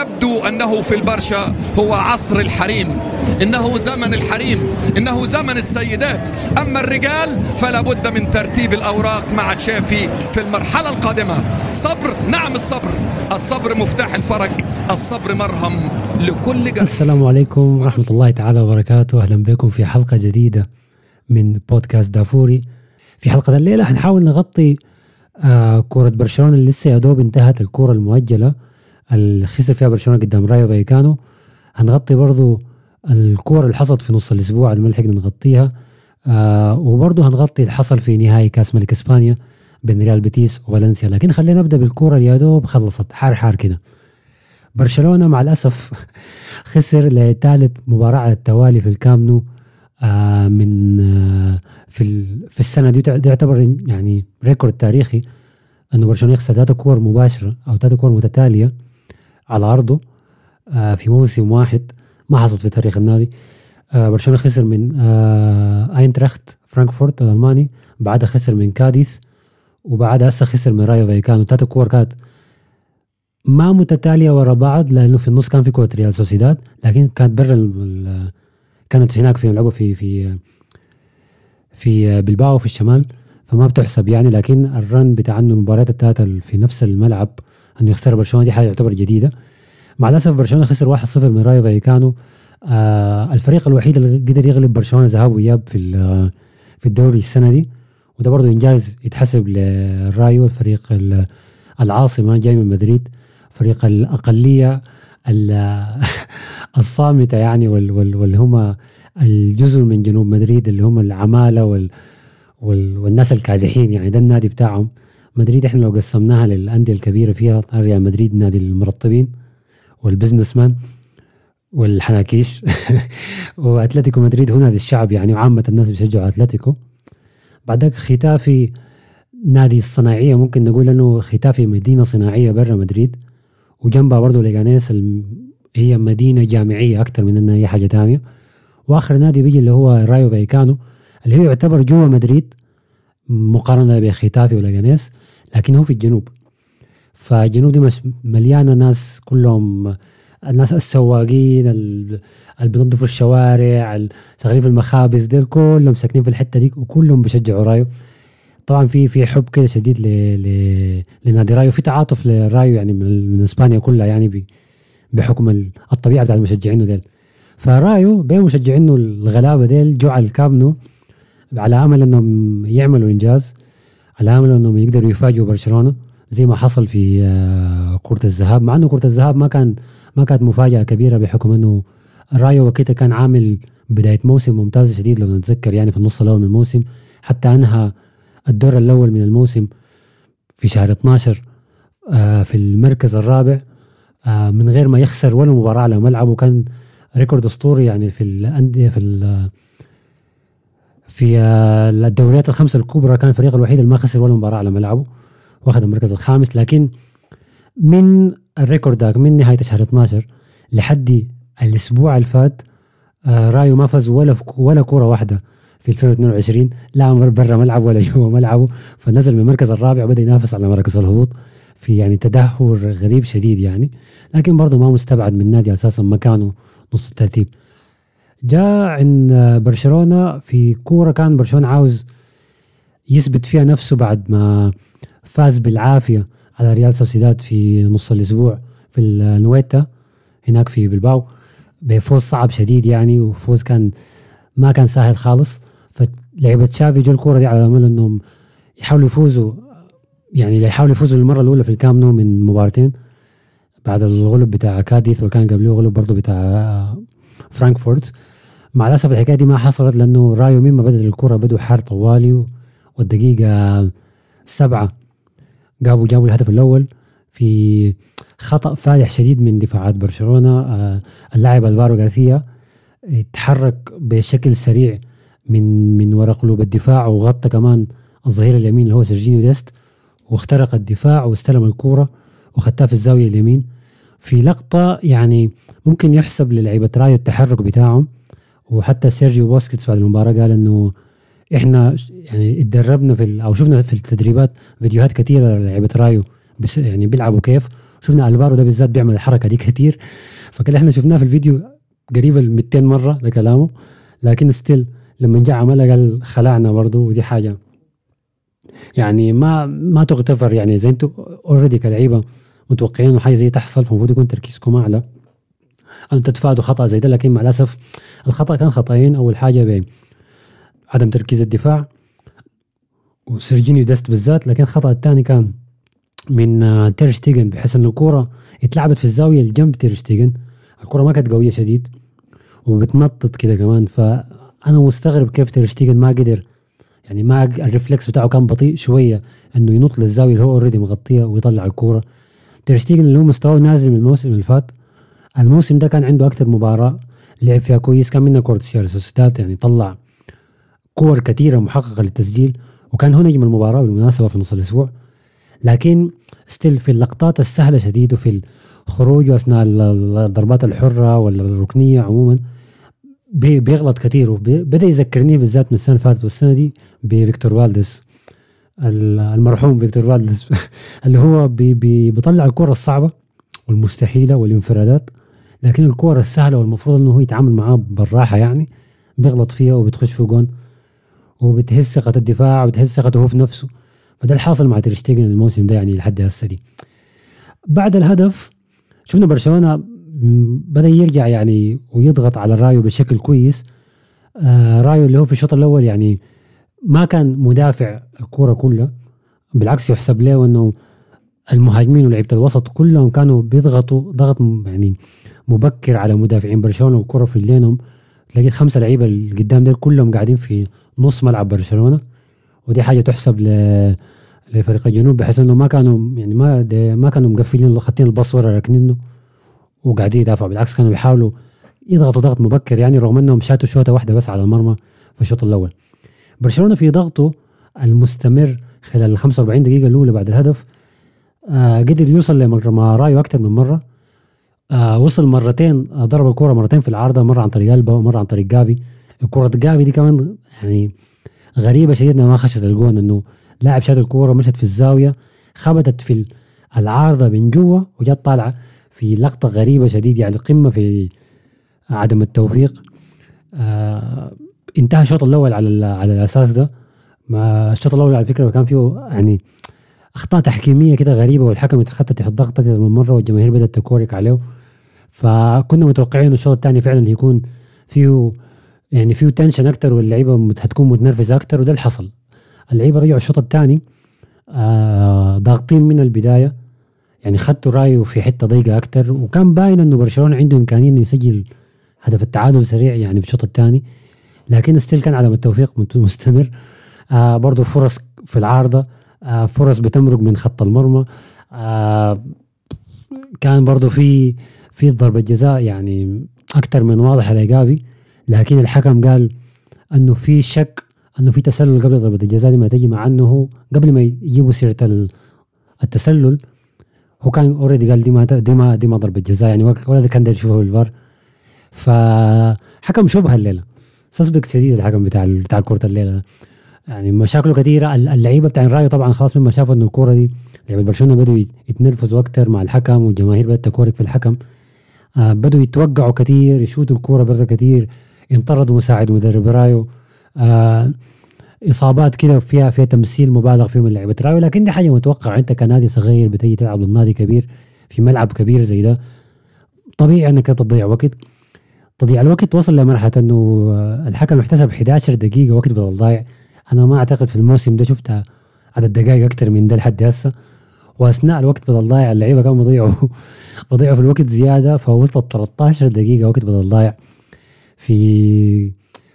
يبدو أنه في البرشا هو عصر الحريم إنه زمن الحريم إنه زمن السيدات. أما الرجال فلا بد من ترتيب الأوراق مع تشافي في المرحلة القادمة. صبر نعم الصبر. الصبر مفتاح الفرج الصبر مرهم لكل جرح السلام عليكم ورحمة الله تعالى وبركاته. أهلا بكم في حلقة جديدة من بودكاست دافوري. في حلقة الليلة حنحاول نغطي آه كرة برشلونة اللي لسه يا دوب انتهت الكرة المؤجلة. اللي خسر فيها برشلونة قدام رايو فايكانو. هنغطي برضو الكورة اللي حصلت في نص الأسبوع اللي ما لحقنا نغطيها. آه وبرضو هنغطي اللي حصل في نهائي كأس ملك إسبانيا بين ريال بيتيس وفالنسيا. لكن خلينا نبدأ بالكورة اللي يا دوب خلصت. حار حار كده. برشلونة مع الأسف خسر لثالث مباراة على التوالي في الكامنو آه من آه في في السنة دي يعتبر يعني record تاريخي إنه برشلونة يخسر ثلاثة كور مباشرة أو ثلاثة كور متتالية. على أرضه آه في موسم واحد ما حصلت في تاريخ النادي. آه برشلونة خسر من آه أينتراخت فرانكفورت الألماني بعدها خسر من كاديث وبعدها هسه خسر من رايو فايكانو. ثلاثة كور كانت ما متتالية ورا بعض لأنه في النص كان في كورة ريال سوسيداد لكن كانت برا كانت هناك في لعبوا في في في بلباو في الشمال فما بتحسب يعني. لكن ال run بتاع إنه المباريات الثلاثه في نفس الملعب أنه يخسر برشلونة دي حاجة يعتبر جديدة. مع الأسف برشلونة خسر 1-0 من رايو فايكانو. آه الفريق الوحيد اللي قدر يغلب برشلونة ذهاب وإياب في في الدوري السنة دي. وده برضه إنجاز يتحسب للرايو الفريق العاصمة جاي من مدريد. فريق الأقلية الصامتة يعني واللي هم الجزء من جنوب مدريد اللي هم العمالة وال والناس الكادحين يعني ده النادي بتاعهم. مدريد إحنا لو قسمناها للأندية الكبيرة فيها ريال مدريد نادي المرطبين وال business man والحناكيش. وأتلتيكو مدريد هو نادي الشعب يعني وعامة الناس بيشجعوا أتلتيكو. بعدك ختافي نادي الصناعية ممكن نقول إنه ختافي مدينة صناعية برا مدريد. وجنبها برضه ليغانيس هي مدينة جامعية أكثر من إنها أي حاجة ثانية وآخر نادي بيجي اللي هو رايو فايكانو اللي هو يعتبر جوا مدريد. مقارنة بختافي وليغانيس لكن هو في الجنوب. فالجنوب دي مليانة ناس كلهم الناس السواقين اللي بينظفوا الشوارع شغالين في المخابز دول كلهم ساكنين في الحتة دي وكلهم بيشجعوا رايو طبعا في في حب كده شديد ل... ل... لنادي رايو في تعاطف لرايو يعني من, من إسبانيا كلها يعني. بحكم الطبيعة بتاعت المشجعين ديل. فرايو بين مشجعينه الغلابة ديل جو على الكامنو على أمل إنهم يعملوا إنجاز على أمل إنهم يقدروا يفاجئوا برشلونة زي ما حصل في كرة الذهاب مع إنه كرة الذهاب ما كان ما كانت مفاجأة كبيرة بحكم إنه رايو وقتها كان عامل بداية موسم ممتاز شديد لو نتذكر يعني في النص الأول من الموسم حتى أنهى الدور الأول من الموسم في شهر 12 في المركز الرابع من غير ما يخسر ولا مباراة على ملعبه كان record أسطوري يعني في الأندية في في الدوريات الخمسة الكبرى كان الفريق الوحيد اللي ما خسر ولا مباراة على ملعبه واخذ المركز الخامس. لكن من ال record داك من نهاية شهر 12 لحد الأسبوع اللي فات رايو ما فاز ولا ولا كورة واحدة في 2022 لا برا ملعب ولا جوا ملعبه. فنزل من المركز الرابع وبدأ ينافس على مركز الهبوط في يعني تدهور غريب شديد يعني. لكن برضه ما مستبعد من نادي أساسا مكانه نص الترتيب. جاء عند برشلونة في كورة كان برشلونة عاوز يثبت فيها نفسه بعد ما فاز بالعافية على ريال سوسيداد في نص الأسبوع في النويتا هناك في بلباو. بفوز صعب شديد يعني وفوز كان ما كان سهل خالص. فلعيبة تشافي جو الكورة دي على امل إنهم يحاولوا يفوزوا يعني يحاولوا يفوزوا للمرة الأولى في الكامنو من مباراتين. بعد الغلب بتاع كاديث وكان قبله غلب برضه بتاع فرانكفورت. مع الأسف الحكاية دي ما حصلت لأنه رايو مما بدات الكرة بدوا حار طوالي والدقيقة سبعة جابوا جابوا الهدف الأول في خطأ فادح شديد من دفاعات برشلونة. اللاعب ألفارو غارثيا تحرك بشكل سريع من من ورا قلوب الدفاع وغطى كمان الظهير اليمين اللي هو سيرجينيو ديست واخترق الدفاع واستلم الكوره وخدتها في الزاوية اليمين. في لقطة يعني ممكن يحسب للعيبة رايو التحرك بتاعهم. وحتى سيرجيو بوسكيتس بعد المباراة قال إنه إحنا يعني اتدربنا في أو شفنا في التدريبات فيديوهات كثيره لعيبه رايو بس يعني بيلعبوا كيف. شفنا ألفارو ده بالذات بيعمل الحركة دي كثير فكده إحنا شفناه في الفيديو قريب ال 200 مرة لكلامه لكن still لما جاء عملها قال خلعنا برضه ودي حاجة. يعني ما ما تغتفر يعني زي أنتم already كلعيبة متوقعين حاجة زي تحصل فالمفروض يكون تركيزكم أعلى. أن تتفادوا خطأ زي ده لكن مع الأسف الخطأ كان خطأين. أول حاجة بعدم تركيز الدفاع وسيرجينيو دست بالذات لكن الخطا الثاني كان من آه، تيرشتيجن بحيث إن الكوره اتلعبت في الزاوية الجنب تيرشتيجن الكوره ما كانت قوية شديد وبتنطط كده كمان. فأنا مستغرب كيف تيرشتيجن ما قدر يعني ما ال reflex بتاعه كان بطيء شوية إنه ينط للزاوية اللي هو already مغطيه ويطلع الكوره تيرشتيجن اللي هو مستواه نازل من الموسم اللي فات الموسم ده كان عنده أكثر مباراة لعب فيها كويس كان منها كورة ريال سوسيداد يعني طلع كور كثيرة محققة للتسجيل وكان هو نجم المباراة بالمناسبة في نص الأسبوع. لكن still في اللقطات السهلة شديد وفي الخروج أثناء الضربات الحرة ولا الركنية عموما بيغلط كثير وبدا يذكرني بالذات من السنة اللي فاتت والسنة دي بفيكتور فالديس المرحوم فيكتور فالديس اللي هو بي بي بيطلع الكره الصعبة والمستحيلة والانفرادات. لكن الكره السهلة والمفروض إنه هو يتعامل معاه بالراحة يعني بيغلط فيها وبتخش في جون وبتهز ثقة الدفاع وبتهز ثقته هو في نفسه. فده الحاصل مع تيرشتيجن الموسم ده يعني لحد هسه دي. بعد الهدف شفنا برشلونة بدأ يرجع يعني ويضغط على الرايو بشكل كويس. آه رايو اللي هو في الشوط الأول يعني ما كان مدافع الكورة كلها بالعكس يحسب له انه المهاجمين ولعيبة الوسط كلهم كانوا بيضغطوا ضغط يعني مبكر على مدافعين برشلونة والكره في لينهم تلاقي الخمسة لعيبة اللي قدام دول كلهم قاعدين في نص ملعب برشلونة. ودي حاجة تحسب ل لفريق الجنوب بحيث إنه ما كانوا يعني ما ما كانوا مقفلين خاطين الباص ورا راكنينه وقاعدين يدافعوا. بالعكس كانوا بيحاولوا يضغطوا ضغط مبكر يعني رغم إنهم شاتوا شوطة واحدة بس على المرمى في الشوط الأول. برشلونة في ضغطه المستمر خلال ال 45 دقيقة الأولى بعد الهدف آه قدر يوصل لمرمى رايو أكثر من مرة. آه وصل مرتين آه ضرب الكرة مرتين في العارضة مرة عن طريق البا ومرة عن طريق جافي. الكرة جافي دي كمان يعني غريبة شديدة ما خشت الجون إنه لاعب شات الكورة مشت في الزاوية خبطت في العارضة من جوا وجت طالعة في لقطة غريبة شديد يعني قمة في عدم التوفيق. آه انتهى الشوط الأول على على الأساس ده. ما الشوط الأول على فكرة كان فيه يعني أخطاء تحكيمية كده غريبة والحكم اتخطى تحت ضغط أكثر من مرة والجماهير بدأت تكورك عليه. فكنا متوقعين الشوط الثاني فعلا يكون فيه يعني فيه تنشن أكثر واللعيبة هتكون متنرفزه أكثر وده اللي حصل. اللعيبة رجعوا الشوط الثاني آه ضاغطين من البداية. يعني خدتوا رايو في حتة ضيقة أكثر وكان باين إنه برشلونة عنده إمكانية إنه يسجل هدف التعادل سريع يعني في الشوط الثاني لكن ستيل كان عدم التوفيق مستمر. آه برضه فرص في العارضة. فرص بتمرق من خط المرمى. آه كان برضه في في ضربة جزاء يعني أكثر من واضحة لجافي لكن الحكم قال أنه في شك أنه في تسلل قبل ضربة الجزاء دي ما تجي مع هو قبل ما يجيبوا سيرة التسلل هو كان already قال دي ما دي ما دي ما ضربة جزاء يعني ولا كان داير يشوفه بالفار. فحكم شبهة الليلة suspect شديد الحكم بتاع بتاع كرة الليلة يعني مشاكله كثيره اللعيبة بتاع الرايو طبعا خلاص مما شافوا انه الكورة دي لعيبة برشلونة بدوا يتنرفزوا أكثر مع الحكم والجماهير بدأت تكورك في الحكم. آه بدوا يتوقعوا كثير يشوتوا الكورة برا كثير انطردوا مساعد مدرب رايو آه إصابات كده فيها فيها تمثيل مبالغ فيه من لعيبة رايو لكن دي حاجة متوقعة. أنت كنادي صغير بتيجي تلعب ضد نادي كبير في ملعب كبير زي ده طبيعي إنك تضيع وقت. تضييع الوقت وصل لمرحلة إنه الحكم احتسب 11 دقيقة وقت بدل ضايع. أنا ما أعتقد في الموسم ده شفتها عدد دقائق أكثر من ده لحد هسه. وأثناء الوقت بدل ضايع اللعيبة كانوا بيضيعوا بيضيعوا في الوقت زيادة فوصلت 13 دقيقة وقت بدل ضايع. في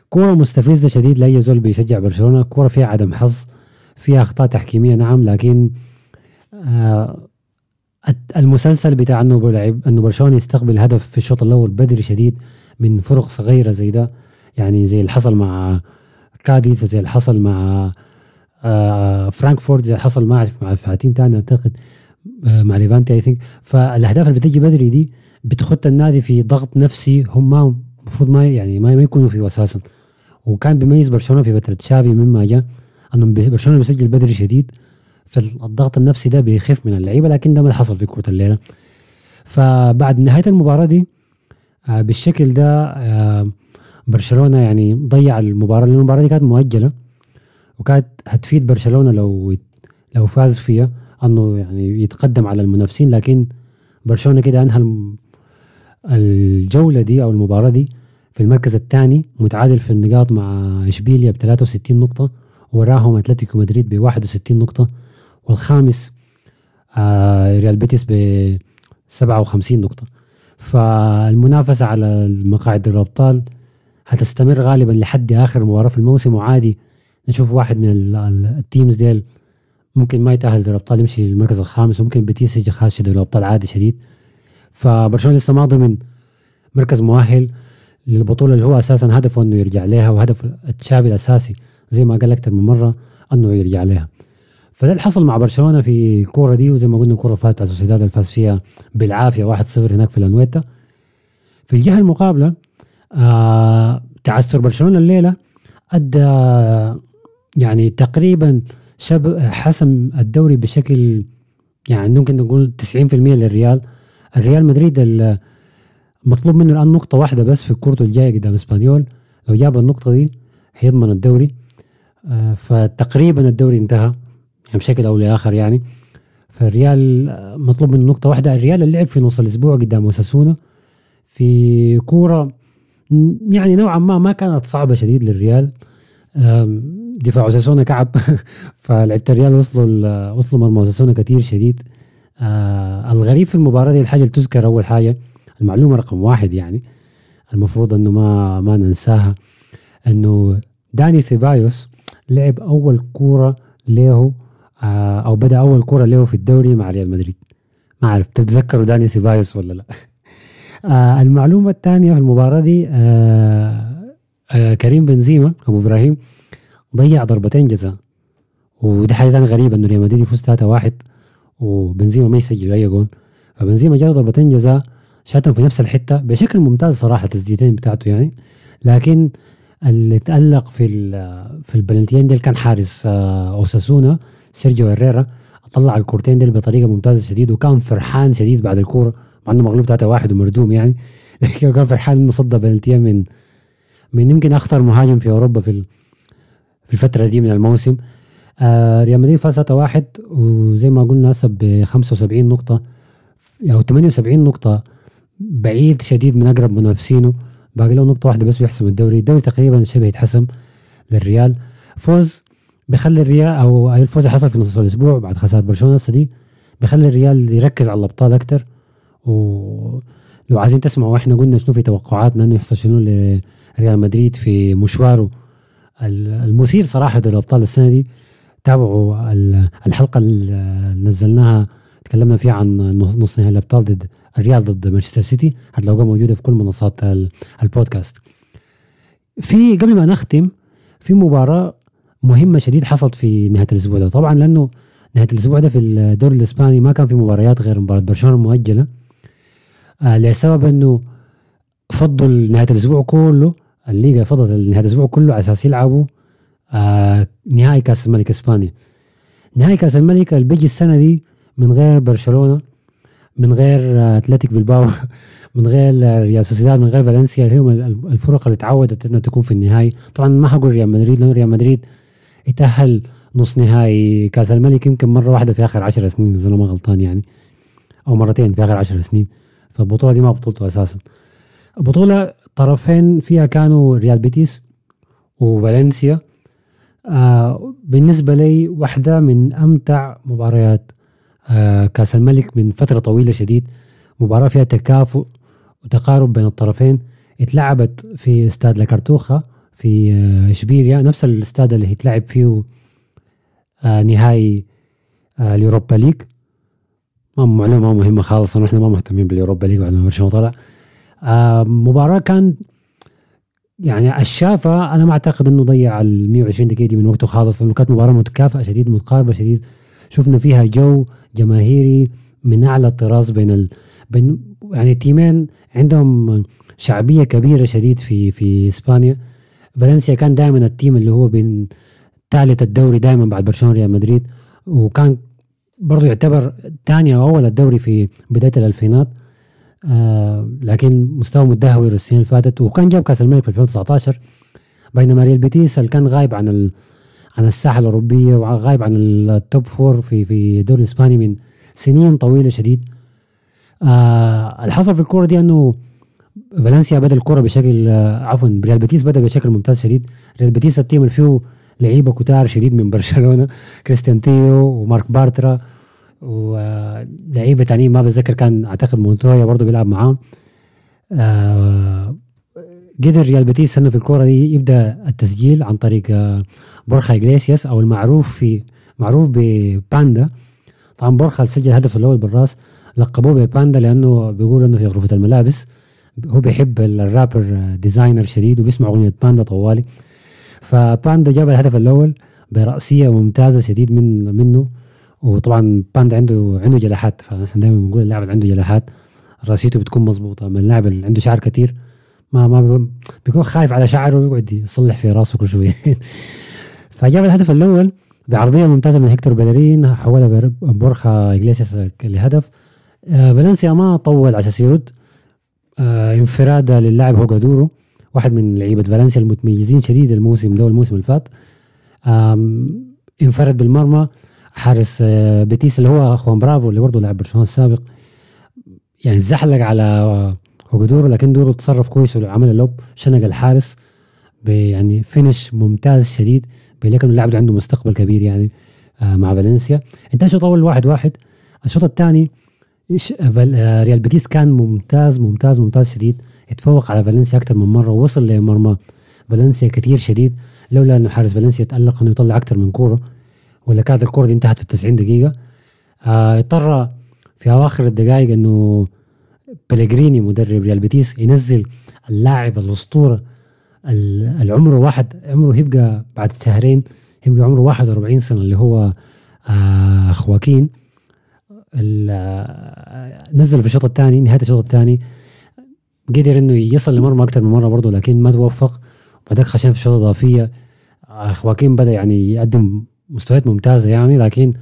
كورة مستفزة شديد لأي زول بيشجع برشلونة كورة فيها عدم حظ فيها أخطاء تحكيمية نعم لكن آه المسلسل بتاع إنه إنه برشلونة يستقبل هدف في الشوط الأول بدري شديد من فرق صغيرة زي ده يعني زي اللي حصل مع كاديز زي اللي حصل مع آه فرانكفورت زي اللي حصل مع مع team ثاني أعتقد آه مع ليفانتي I think فالأهداف اللي بتجي بدري دي بتخط النادي في ضغط نفسي هم ما المفروض ما يعني ما, يكونوا فيه أساسا. وكان بيميز برشلونة في فترة تشافي مما جاء انه برشلونة بيسجل بدري شديد. فالضغط النفسي ده بيخف من اللعيبة لكن ده ما حصل في كرة الليلة. فبعد نهاية المباراة دي آه، بالشكل ده آه، برشلونة يعني ضيع المباراة لأن المباراة دي كانت مؤجلة وكانت هتفيد برشلونة لو لو فاز فيها أنه يعني يتقدم على المنافسين. لكن برشلونة كده أنهى الجولة دي أو المباراة دي في المركز الثاني متعادل في النقاط مع إشبيليا ب 63 نقطة وراهم أتلتيكو مدريد ب 61 نقطة والخامس آه ريال بيتيس ب 57 نقطة. فالمنافسة على مقاعد الأبطال هتستمر غالبا لحد آخر مباراة في الموسم وعادي نشوف واحد من ال teams ديل ممكن ما يتأهل دوري الأبطال يمشي المركز الخامس وممكن بيتيس يجي خاش دوري الأبطال عادي شديد. فبرشلونة لسه ما ضمن مركز مؤهل للبطولة اللي هو أساسا هدفه أنه يرجع لها وهدف تشافي الأساسي زي ما قال أكثر من مرة أنه يرجع لها. فده اللي حصل مع برشلونة في الكورة دي وزي ما قلنا الكورة فاتت بتاعت سوسيداد اللي فاز فيها بالعافية 1-0 هناك في الأنويتا. في الجهة المقابلة آه تعثر برشلونة الليلة أدى يعني تقريبا شبه حسم الدوري بشكل يعني ممكن نقول 90% للريال. الريال مدريد مطلوب منه الآن نقطة واحدة بس في كورته الجاية قدام إسبانيول. لو جاب النقطة دي هيضمن الدوري. آه، فتقريبا الدوري انتهى يعني بشكل أو لآخر يعني. فالريال مطلوب منه نقطة واحدة. الريال اللي لعب في نص الأسبوع قدام أوساسونا في كورة يعني نوعا ما ما كانت صعبة شديد للريال. دفاع أوساسونا كعب. فلعبة الريال وصلوا وصلوا مرمى أوساسونا كثير شديد. آه الغريب في المباراة دي الحاجة اللي تذكر أول حاجة المعلومة رقم واحد يعني المفروض إنه ما ما ننساها إنه داني ثيبايوس لعب أول كورة له آه أو بدأ أول كورة له في الدوري مع ريال مدريد. ما أعرف تتذكروا داني ثيبايوس ولا لا؟ آه المعلومة الثانية في المباراة دي آه آه كريم بنزيما أبو إبراهيم ضيع ضربتين جزاء. ودي حاجة ثانية غريبة إنه ريال مدريد يفوز 3 1 وبنزيما ما يسجل أي جول فبنزيما جاب ضربتين جزاء شاتهم في نفس الحتة بشكل ممتاز صراحة التسديدتين بتاعته يعني. لكن اللي تألق في في البلنتيين ديل كان حارس آه، أوساسونا سيرجيو هيريرا طلع الكورتين ديل بطريقة ممتازة شديد وكان فرحان شديد بعد الكورة. مع إنه مغلوب 3 واحد ومردوم يعني. لكن كان فرحان إنه صد بلنتيين من من يمكن أخطر مهاجم في أوروبا في في الفترة دي من الموسم. آه ريال مدريد فاز 3 واحد وزي ما قلنا هسه ب 75 نقطة أو 78 نقطة بعيد شديد من أقرب منافسينه. باقي له نقطة واحدة بس ويحسم الدوري. الدوري تقريبا شبه يتحسم للريال. فوز بيخلي الريال أو الفوز حصل في نص الأسبوع بعد خسارة برشلونة دي. بيخلي الريال يركز على الأبطال أكثر ولو عايزين تسمعوا إحنا قلنا شنو في توقعاتنا إنه يحصل شنو لريال مدريد في مشواره. المثير صراحة دوري الأبطال السنة دي تابعوا الحلقة اللي نزلناها تكلمنا فيها عن نص نهائي الأبطال ضد الريال ضد مانشستر سيتي. هتلاقوها موجودة في كل منصات البودكاست. في قبل ما نختم في مباراة مهمة شديد حصلت في نهاية الأسبوع ده. طبعا لأنه نهاية الأسبوع ده في الدوري الإسباني ما كان في مباريات غير مباراة برشلونة المؤجلة. لسبب إنه فضوا نهاية الأسبوع كله الليغا فضلت نهاية الأسبوع كله على أساس يلعبوا آه نهائي كأس الملك إسبانيا. نهائي كأس الملك اللي بيجي السنة دي من غير برشلونة من غير أتلتيك بالباو من غير ريال سوسيداد من غير فالنسيا اللي هم الفرق اللي تعودت إنها تكون في النهائي. طبعا ما حقول ريال مدريد لأنه ريال مدريد يتأهل نص نهائي كأس الملك يمكن مرة واحدة في آخر عشر سنين إذا أنا ما غلطان يعني أو مرتين في آخر عشر سنين. فالبطولة دي ما بطولته أساسا. البطولة طرفين فيها كانوا ريال بيتيس وفالنسيا. آه بالنسبة لي واحدة من أمتع مباريات آه كأس الملك من فترة طويلة شديد. مباراة فيها تكافؤ وتقارب بين الطرفين. اتلعبت في استاد لاكارتوخا في آه إشبيليا نفس الاستاد اللي هيتلعب فيه آه نهائي آه اليوروبا ليج. معلومة مهمة خالص إحنا ما مهتمين باليوروبا ليج بعد ما برشلونه طلع. آه مباراة كان يعني الشافة أنا ما أعتقد إنه ضيع ال 120 دقيقة دي من وقته خالص لأنه كانت مباراة متكافئة شديد متقاربة شديد. شفنا فيها جو جماهيري من أعلى الطراز بين ال... بين يعني التيمين عندهم شعبية كبيرة شديد في في إسبانيا. فالنسيا كان دائما ال team اللي هو بين ثالث الدوري دائما بعد برشلونة ريال مدريد وكان برضه يعتبر ثاني أو أول الدوري في بداية الألفينات. آه لكن مستوى متدهور السنين اللي فاتت وكان جاب كأس الملك في 2019 بينما ريال بيتيس اللي كان غايب عن ال... عن الساحة الأوروبية وغايب عن ال top four في في الدوري الإسباني من سنين طويلة شديد. آه اللي حصل في الكورة دي إنه فالنسيا بدأ الكورة بشكل آه عفوا ريال بيتيس بدأ بشكل ممتاز شديد. ريال بيتيس ال team اللي فيه لعيبة كتار شديد من برشلونة كريستيان تيو ومارك بارترا ولعيبة تانيين ما بتذكر كان أعتقد مونتويا برضه بيلعب معاهم. آه قدر ريال بيتيس إنه في الكورة دي يبدأ التسجيل عن طريق آه بورخا إغليسياس أو المعروف في معروف بباندا. طبعا بورخا سجل الهدف الأول بالراس لقبوه بباندا لأنه بيقولوا إنه في غرفة الملابس هو بيحب الرابر ديزاينر شديد وبيسمع أغنية باندا طوالي. فباندا جاب الهدف الأول برأسية ممتازة شديد من منه. وطبعا باندا عنده عنده جلاحات. فاحنا دائما بنقول اللاعب اللي عنده جلاحات. رأسيته بتكون مظبوطة. أما اللاعب اللي عنده شعر كثير ما ما بيكون خايف على شعره ويقعد يصلح في راسه كل شوية. فجاب الهدف الأول بعرضية ممتازة من هيكتور بيلرين حولها بورخا إغليسياس لهدف آه فالنسيا ما طول على أساس يرد آه انفراد للاعب هوجادورو. واحد من لعيبة فالنسيا المتميزين شديد الموسم ده والموسم اللي فات. انفرد بالمرمى. حارس آه بيتيس اللي هو خوان برافو اللي برضه لاعب برشلونة السابق. يعني زحلق على هوجو دورو لكن دورو تصرف كويس وعمل ال lob. شنق الحارس يعني finish ممتاز شديد لكن اللاعب عنده مستقبل كبير يعني آه مع فالنسيا. انتهى الشوط الأول واحد واحد. الشوط الثاني ريال بيتيس كان ممتاز ممتاز ممتاز شديد. يتفوق على فالنسيا أكثر من مرة ووصل لمرمى فالنسيا كثير شديد. لولا إنه حارس فالنسيا تالق إنه يطلع أكثر من كورة ولا كانت الكورة دي انتهت في 90 دقيقة. آه اضطر في أواخر الدقائق إنه بلغريني مدرب ريال بيتيس ينزل اللاعب الأسطورة العمر واحد. عمره يبقى بعد شهرين يبقى عمره 41 سنة اللي هو آه خواكين. نزل في الشوط الثاني نهاية الشوط الثاني. قدر إنه يصل لمرمى أكثر من مرة برضه لكن ما توفق. بعدك خشن في الشوط الإضافية. آه خواكين بدأ يعني يقدم مستويات ممتازة يعني لكن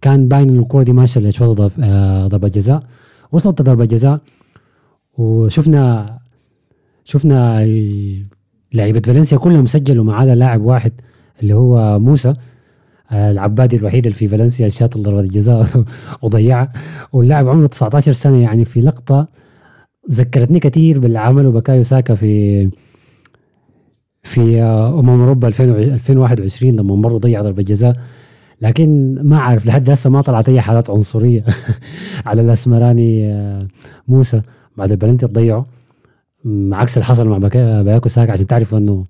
كان باين إنه الكوره دي ماشية لشوط آه ضربة جزاء. وصلت ضربة جزاء. وشفنا شفنا لعيبة فالنسيا كلهم سجلوا ما عدا لاعب واحد اللي هو موسى. العبادي الوحيد اللي في فالنسيا شاط ضربة الجزاء وضيعها واللاعب عمره 19 سنة يعني في لقطة ذكرتني كثير باللي عمله ساكا في في أمم أوروبا 2021 لما مره ضيع ضربة جزاء. لكن ما عارف لحد هسه ما طلعت أي حالات عنصرية على الأسمراني موسى. بعد البلنتي تضيعه. عكس اللي حصل مع باياكو ساكا عشان تعرفوا إنه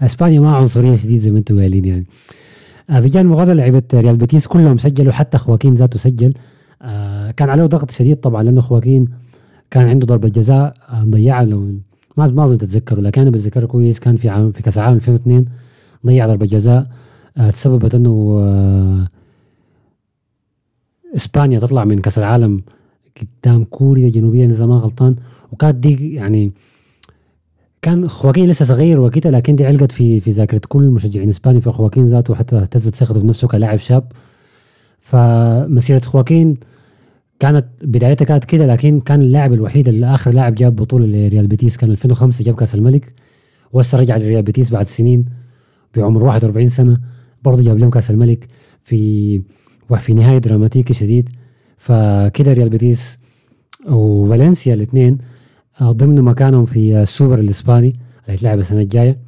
إسبانيا ما عنصرية شديد زي ما أنتم قايلين يعني. في جانب المقابل لعيبة ريال بيتيس كلهم سجلوا حتى خواكين ذاته سجل. آه كان عليه ضغط شديد طبعا لأنه خواكين كان عنده ضربة جزاء ضيعها لو ما ما أظن تتذكروا لكن أنا بتذكره كويس كان في عام في كأس العالم 2002 ضيع ضربة جزاء. آه تسببت إنه آه إسبانيا تطلع من كأس العالم قدام كوريا الجنوبيه إذا ما غلطان. وكانت دي يعني كان خواكين لسه صغير وكده لكن دي علقت في في ذاكرة كل مشجعين اسبانيا في خواكين ذاته حتى اهتزت ثقته في نفسه كلاعب شاب. فمسيرة خواكين كانت بدايتها كانت كده لكن كان اللاعب الوحيد اللي آخر لاعب جاب بطولة لريال بيتيس كان 2005 جاب كأس الملك. وهسه رجع لريال بيتيس بعد سنين بعمر 41 سنة برضه جاب لهم كأس الملك في وفي نهاية دراماتيكي شديد. فكده ريال بيتيس وفالنسيا الاثنين ضمن مكانهم في السوبر الإسباني اللي هيتلعب السنة الجاية.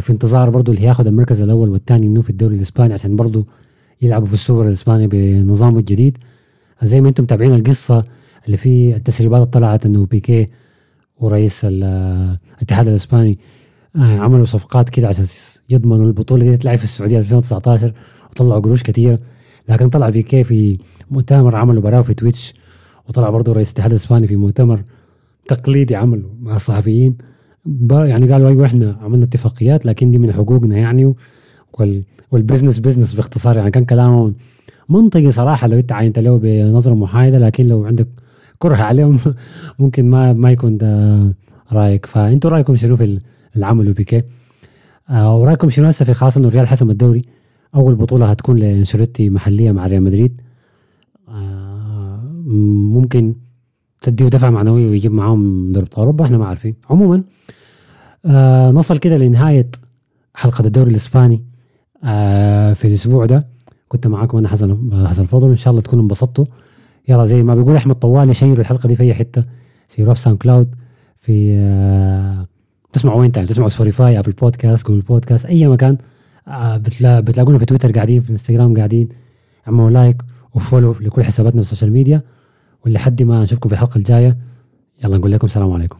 في انتظار برضه اللي هياخذ المركز الأول والثاني منه في الدوري الإسباني عشان برضه يلعبوا في السوبر الإسباني بنظامه الجديد زي ما أنتم متابعين القصة اللي في التسريبات طلعت إنه بيكي ورئيس الاتحاد الإسباني عملوا صفقات كده عشان يضمنوا البطولة دي تلعب في السعودية 2019 وطلعوا قروش كثيره لكن طلع بيكي في مؤتمر عملوا براه في تويتش وطلع برضه رئيس الاتحاد الإسباني في مؤتمر تقليدي عمله مع الصحفيين. يعني قالوا أيوه إحنا عملنا اتفاقيات لكن دي من حقوقنا يعني وال وال business business باختصار يعني كان كلامه منطقي صراحة. لو أنت عينت له بنظرة محايدة لكن لو عندك كره عليهم ممكن ما ما يكون ده رأيك. فأنتوا رأيكم شنو في العمله بيكيه آه ورأيكم شنو هسه في خاصة انه الريال حسم الدوري؟ أول بطولة هتكون لأنشيلوتي محلية مع ريال مدريد. آه، ممكن تديه دفعه معنويه ويجيب معاهم دوري أوروبا إحنا ما عارفين. عموما آه نصل كده لنهاية حلقة الدوري الإسباني آه في الأسبوع ده. كنت معاكم أنا حسن حسن الفضل إن شاء الله تكونوا انبسطتوا. يلا زي ما بيقول أحمد طوالي شيروا الحلقة دي في أي حتة شيروها في ساوند كلاود في آه تسمعوا وين تاني؟ تسمعوا سبوتيفاي أبل بودكاست جوجل بودكاست أي مكان. آه بتلا بتلاقونا في تويتر قاعدين في الإنستغرام قاعدين. اعملوا like و follow لكل حساباتنا في ال social media. ولحد ما نشوفكم في الحلقة الجاية يلا نقول لكم السلام عليكم.